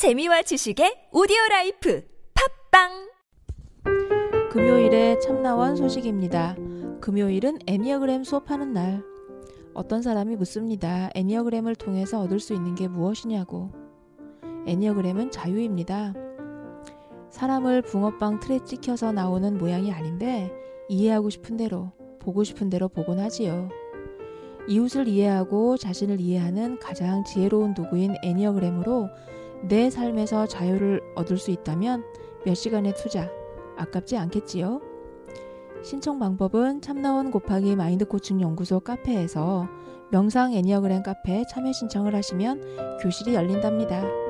재미와 지식의 오디오 life 팟빵 금요일에 참나원 소식입니다. 금요일은 애니어그램 수업하는 날. 어떤 사람이 묻습니다. enneagram을 통해서 얻을 수 있는 게 무엇이냐고. enneagram은 자유입니다. 사람을 붕어빵 틀에 찍혀서 나오는 모양이 아닌데 이해하고 싶은 대로, 보고 싶은 대로 보곤 하지요. 이웃을 이해하고 자신을 이해하는 가장 지혜로운 도구인 enneagram으로 내 삶에서 자유를 얻을 수 있다면 몇 시간의 투자 아깝지 않겠지요? 신청 방법은 참나원 곱하기 마인드 코칭 연구소 카페에서 명상 애니어그램 카페 참여 신청을 하시면 교실이 열린답니다.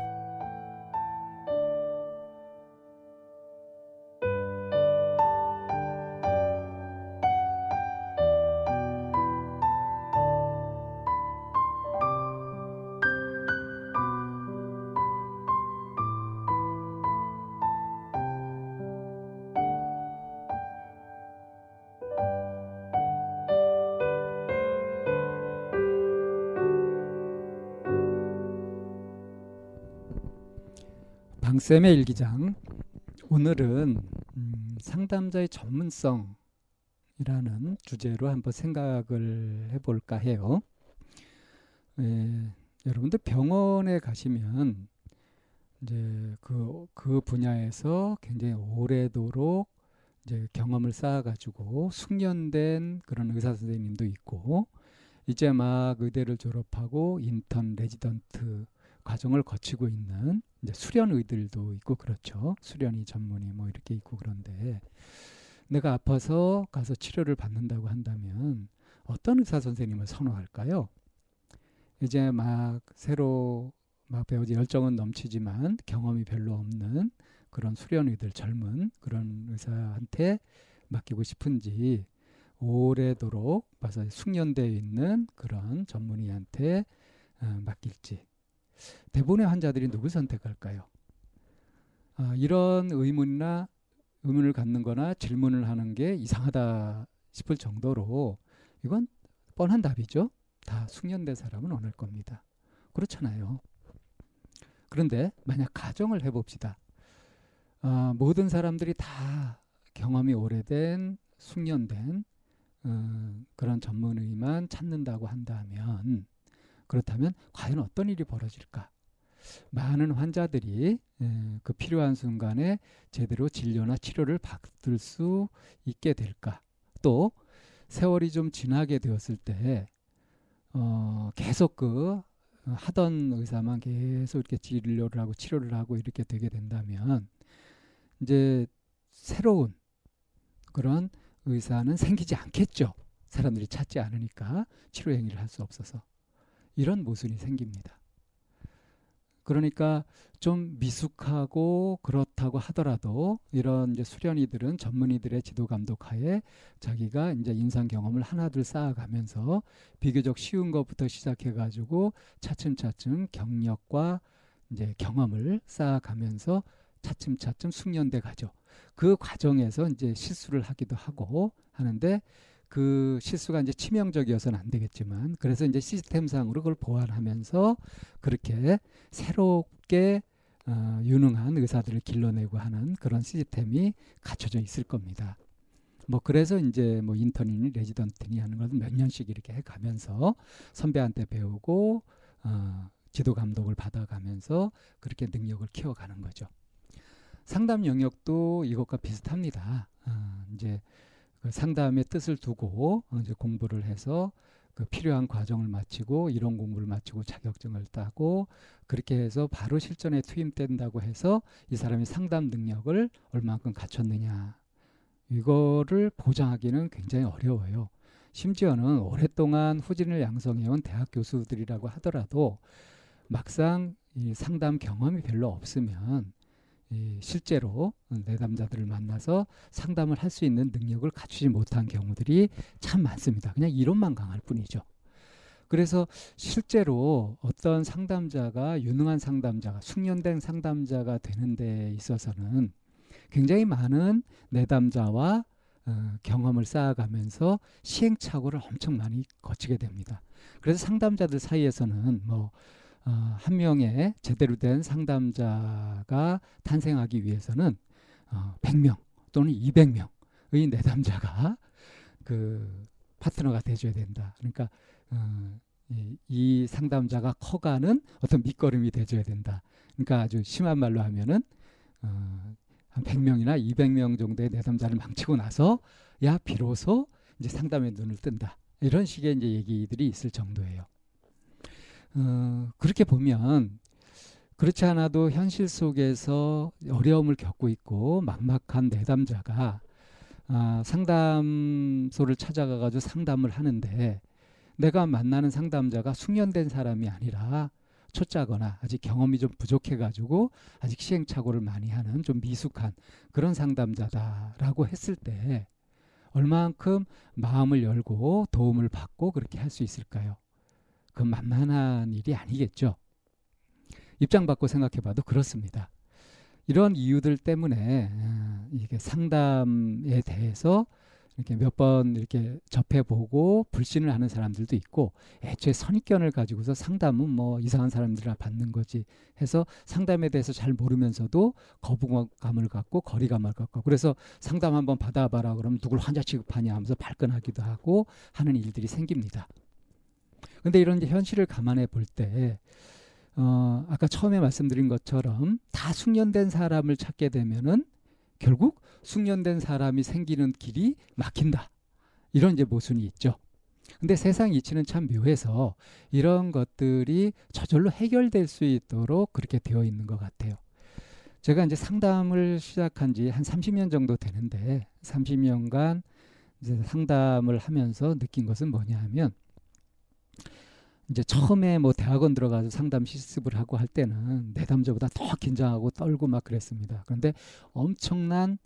방쌤의 일기장 오늘은 음, 상담자의 전문성이라는 주제로 한번 생각을 해볼까 해요. 에, 여러분들 병원에 가시면 이제 그, 그 분야에서 굉장히 오래도록 이제 경험을 쌓아가지고 숙련된 그런 의사 선생님도 있고 이제 막 의대를 졸업하고 인턴 레지던트 과정을 거치고 있는 이제 수련의들도 있고 그렇죠. 수련의 전문의 뭐 이렇게 있고 그런데 내가 아파서 가서 치료를 받는다고 한다면 어떤 의사 선생님을 선호할까요? 이제 막 새로 막 배우지 열정은 넘치지만 경험이 별로 없는 그런 수련의들 젊은 그런 의사한테 맡기고 싶은지 오래도록 봐서 숙련되어 있는 그런 전문의한테 어, 맡길지 대부분의 환자들이 누굴 선택할까요? 아, 이런 의문이나 의문을 갖는 거나 질문을 하는 게 이상하다 싶을 정도로 이건 뻔한 답이죠. 다 숙련된 사람은 원할 겁니다. 그렇잖아요. 그런데 만약 가정을 해봅시다. 아, 모든 사람들이 다 경험이 오래된 숙련된 어, 그런 전문의만 찾는다고 한다면 그렇다면 과연 어떤 일이 벌어질까? 많은 환자들이 그 필요한 순간에 제대로 진료나 치료를 받을 수 있게 될까? 또 세월이 좀 지나게 되었을 때 어, 계속 그 하던 의사만 계속 이렇게 진료를 하고 치료를 하고 이렇게 되게 된다면 이제 새로운 그런 의사는 생기지 않겠죠. 사람들이 찾지 않으니까 치료 행위를 할 수 없어서. 이런 모순이 생깁니다. 그러니까 좀 미숙하고 그렇다고 하더라도 이런 이제 수련이들은 전문의들의 지도 감독하에 자기가 이제 인상 경험을 하나둘 쌓아가면서 비교적 쉬운 것부터 시작해 가지고 차츰차츰 경력과 이제 경험을 쌓아가면서 차츰차츰 숙련돼 가죠. 그 과정에서 이제 실수를 하기도 하고 하는데 그 실수가 이제 치명적이어서는 안 되겠지만 그래서 이제 시스템상으로 그걸 보완하면서 그렇게 새롭게 어, 유능한 의사들을 길러내고 하는 그런 시스템이 갖춰져 있을 겁니다. 뭐 그래서 이제 뭐 인턴이니 레지던트니 하는 것을 몇 년씩 이렇게 해 가면서 선배한테 배우고 어 지도 감독을 받아가면서 그렇게 능력을 키워가는 거죠. 상담 영역도 이것과 비슷합니다. 어, 이제 그 상담의 뜻을 두고 어, 이제 공부를 해서 그 필요한 과정을 마치고 이론 공부를 마치고 자격증을 따고 그렇게 해서 바로 실전에 투입된다고 해서 이 사람이 상담 능력을 얼마만큼 갖췄느냐 이거를 보장하기는 굉장히 어려워요. 심지어는 오랫동안 후진을 양성해온 대학 교수들이라고 하더라도 막상 이 상담 경험이 별로 없으면 이 실제로 내담자들을 만나서 상담을 할 수 있는 능력을 갖추지 못한 경우들이 참 많습니다. 그냥 이론만 강할 뿐이죠. 그래서 실제로 어떤 상담자가 유능한 상담자가 숙련된 상담자가 되는 데 있어서는 굉장히 많은 내담자와 어, 경험을 쌓아가면서 시행착오를 엄청 많이 거치게 됩니다. 그래서 상담자들 사이에서는 뭐 어, 한 명의 제대로 된 상담자가 탄생하기 위해서는 어, 100명 또는 200명의 내담자가 그 파트너가 돼줘야 된다. 그러니까 어, 이, 이 상담자가 커가는 어떤 밑거름이 돼줘야 된다. 그러니까 아주 심한 말로 하면은 어, 한 100명이나 200명 정도의 내담자를 망치고 나서 야 비로소 이제 상담의 눈을 뜬다. 이런 식의 이제 얘기들이 있을 정도예요. 어, 그렇게 보면 그렇지 않아도 현실 속에서 어려움을 겪고 있고 막막한 내담자가 아, 상담소를 찾아가가지고 상담을 하는데 내가 만나는 상담자가 숙련된 사람이 아니라 초짜거나 아직 경험이 좀 부족해가지고 아직 시행착오를 많이 하는 좀 미숙한 그런 상담자다라고 했을 때 얼마만큼 마음을 열고 도움을 받고 그렇게 할 수 있을까요? 그 만만한 일이 아니겠죠. 입장 바꿔 생각해 봐도 그렇습니다. 이런 이유들 때문에 어, 이게 상담에 대해서 이렇게 몇 번 이렇게 접해보고 불신을 하는 사람들도 있고 애초에 선입견을 가지고서 상담은 뭐 이상한 사람들이나 받는 거지 해서 상담에 대해서 잘 모르면서도 거부감을 갖고 거리감을 갖고 그래서 상담 한번 받아봐라 그러면 누굴 환자 취급하냐 하면서 발끈하기도 하고 하는 일들이 생깁니다. 근데 이런 현실을 감안해 볼 때, 어, 아까 처음에 말씀드린 것처럼 다 숙련된 사람을 찾게 되면은 결국 숙련된 사람이 생기는 길이 막힌다. 이런 이제 모순이 있죠. 근데 세상 이치는 참 묘해서 이런 것들이 저절로 해결될 수 있도록 그렇게 되어 있는 것 같아요. 제가 이제 상담을 시작한 지 한 30년 정도 되는데 30년간 이제 상담을 하면서 느낀 것은 뭐냐 하면 이제 처음에 뭐 대학원 들어가서 상담 실습을 하고 할 때는 내담자보다 더 긴장하고 떨고 막 그랬습니다. 그런데 엄청난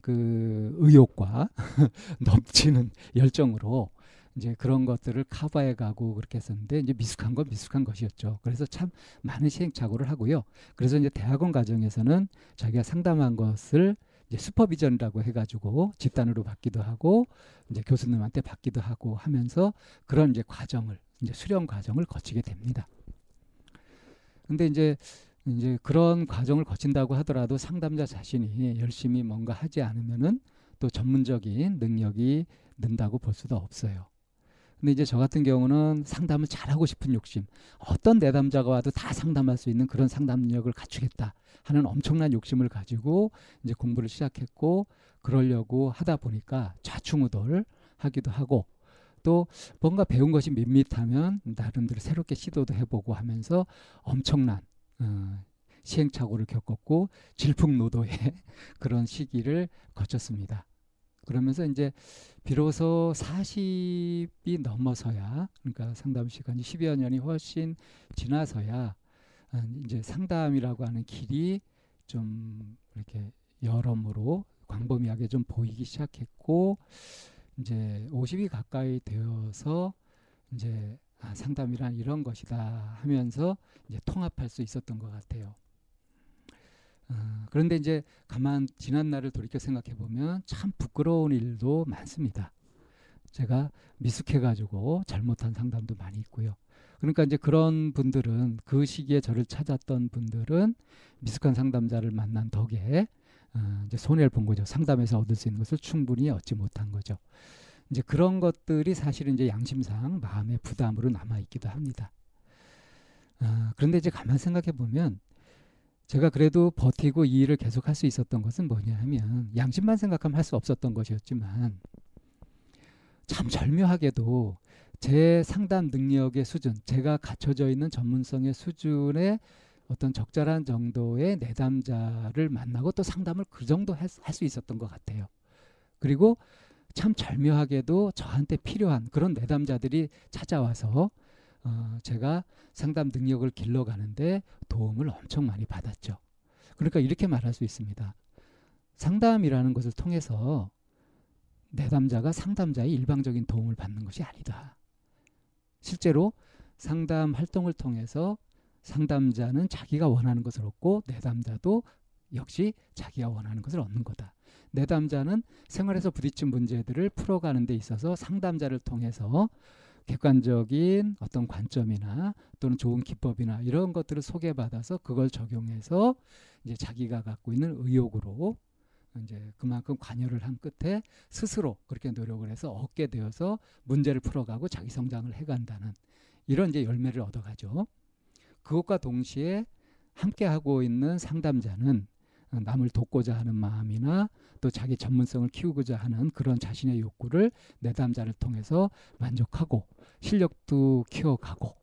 그 의욕과 넘치는 열정으로 이제 그런 것들을 커버해 가고 그렇게 했었는데 이제 미숙한 건 미숙한 것이었죠. 그래서 참 많은 시행착오를 하고요. 그래서 이제 대학원 과정에서는 자기가 상담한 것을 이제 슈퍼비전이라고 해가지고 집단으로 받기도 하고 이제 교수님한테 받기도 하고 하면서 그런 이제 과정을 이제 수련 과정을 거치게 됩니다. 근데 이제 이제 그런 과정을 거친다고 하더라도 상담자 자신이 열심히 뭔가 하지 않으면은 또 전문적인 능력이 는다고 볼 수도 없어요. 근데 이제 저 같은 경우는 상담을 잘하고 싶은 욕심, 어떤 내담자가 와도 다 상담할 수 있는 그런 상담 능력을 갖추겠다 하는 엄청난 욕심을 가지고 이제 공부를 시작했고 그러려고 하다 보니까 좌충우돌 하기도 하고 또 뭔가 배운 것이 밋밋하면 나름대로 새롭게 시도도 해보고 하면서 엄청난 어, 시행착오를 겪었고 질풍노도의 그런 시기를 거쳤습니다. 그러면서 이제 비로소 40이 넘어서야 그러니까 상담 시간이 10여 년이 훨씬 지나서야 어, 이제 상담이라고 하는 길이 좀 이렇게 여러모로 광범위하게 좀 보이기 시작했고 이제 50이 가까이 되어서 이제 아, 상담이란 이런 것이다 하면서 이제 통합할 수 있었던 것 같아요. 어, 그런데 이제 가만 지난 날을 돌이켜 생각해 보면 참 부끄러운 일도 많습니다. 제가 미숙해가지고 잘못한 상담도 많이 있고요. 그러니까 이제 그런 분들은 그 시기에 저를 찾았던 분들은 미숙한 상담자를 만난 덕에 어, 이제 손해를 본 거죠. 상담에서 얻을 수 있는 것을 충분히 얻지 못한 거죠. 이제 그런 것들이 사실은 이제 양심상 마음의 부담으로 남아 있기도 합니다. 아, 그런데 이제 가만 생각해 보면 제가 그래도 버티고 이 일을 계속 할 수 있었던 것은 뭐냐 하면 양심만 생각하면 할 수 없었던 것이었지만 참 절묘하게도 제 상담 능력의 수준, 제가 갖춰져 있는 전문성의 수준의 어떤 적절한 정도의 내담자를 만나고 또 상담을 그 정도 할 수 있었던 것 같아요. 그리고 참 절묘하게도 저한테 필요한 그런 내담자들이 찾아와서 어, 제가 상담 능력을 길러가는데 도움을 엄청 많이 받았죠. 그러니까 이렇게 말할 수 있습니다. 상담이라는 것을 통해서 내담자가 상담자의 일방적인 도움을 받는 것이 아니다. 실제로 상담 활동을 통해서 상담자는 자기가 원하는 것을 얻고 내담자도 역시 자기가 원하는 것을 얻는 거다. 내담자는 생활에서 부딪힌 문제들을 풀어가는 데 있어서 상담자를 통해서 객관적인 어떤 관점이나 또는 좋은 기법이나 이런 것들을 소개받아서 그걸 적용해서 이제 자기가 갖고 있는 의욕으로 이제 그만큼 관여를 한 끝에 스스로 그렇게 노력을 해서 얻게 되어서 문제를 풀어가고 자기 성장을 해간다는 이런 이제 열매를 얻어가죠. 그것과 동시에 함께 하고 있는 상담자는 남을 돕고자 하는 마음이나 또 자기 전문성을 키우고자 하는 그런 자신의 욕구를 내담자를 통해서 만족하고 실력도 키워가고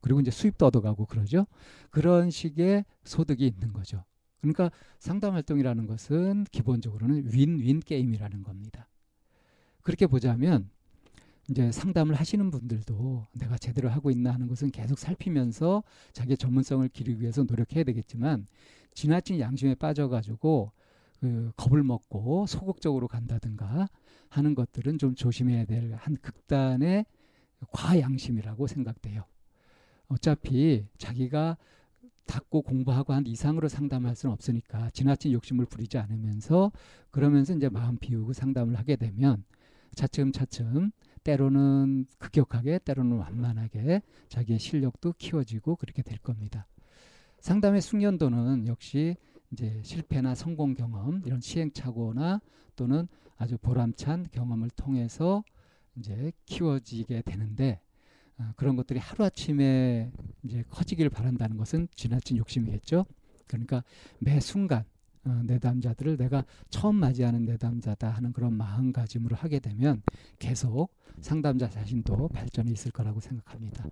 그리고 이제 수입도 얻어가고 그러죠. 그런 식의 소득이 있는 거죠. 그러니까 상담 활동이라는 것은 기본적으로는 윈윈 게임이라는 겁니다. 그렇게 보자면 이제 상담을 하시는 분들도 내가 제대로 하고 있나 하는 것은 계속 살피면서 자기의 전문성을 기르기 위해서 노력해야 되겠지만 지나친 양심에 빠져가지고 그 겁을 먹고 소극적으로 간다든가 하는 것들은 좀 조심해야 될 한 극단의 과양심이라고 생각돼요. 어차피 자기가 닫고 공부하고 한 이상으로 상담할 수는 없으니까 지나친 욕심을 부리지 않으면서 그러면서 이제 마음 비우고 상담을 하게 되면 차츰차츰 때로는 급격하게 때로는 완만하게 자기의 실력도 키워지고 그렇게 될 겁니다. 상담의 숙련도는 역시 이제 실패나 성공 경험 이런 시행착오나 또는 아주 보람찬 경험을 통해서 이제 키워지게 되는데 어, 그런 것들이 하루아침에 이제 커지기를 바란다는 것은 지나친 욕심이겠죠. 그러니까 매 순간 어, 내담자들을 내가 처음 맞이하는 내담자다 하는 그런 마음가짐으로 하게 되면 계속 상담자 자신도 발전이 있을 거라고 생각합니다.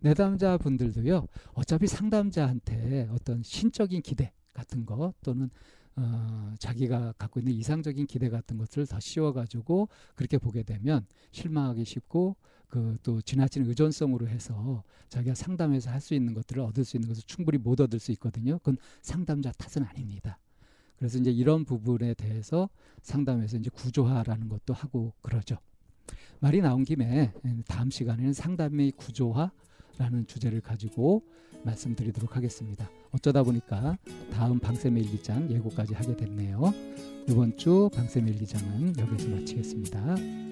내담자 분들도요, 어차피 상담자한테 어떤 신적인 기대 같은 거 또는 어, 자기가 갖고 있는 이상적인 기대 같은 것을 더 씌워가지고 그렇게 보게 되면 실망하기 쉽고 그 또 지나친 의존성으로 해서 자기가 상담해서 할 수 있는 것들을 얻을 수 있는 것을 충분히 못 얻을 수 있거든요. 그건 상담자 탓은 아닙니다. 그래서 이제 이런 부분에 대해서 상담에서 이제 구조화라는 것도 하고 그러죠. 말이 나온 김에 다음 시간에는 상담의 구조화라는 주제를 가지고 말씀드리도록 하겠습니다. 어쩌다 보니까 다음 방쌤의 일기장 예고까지 하게 됐네요. 이번 주 방쌤의 일기장은 여기서 마치겠습니다.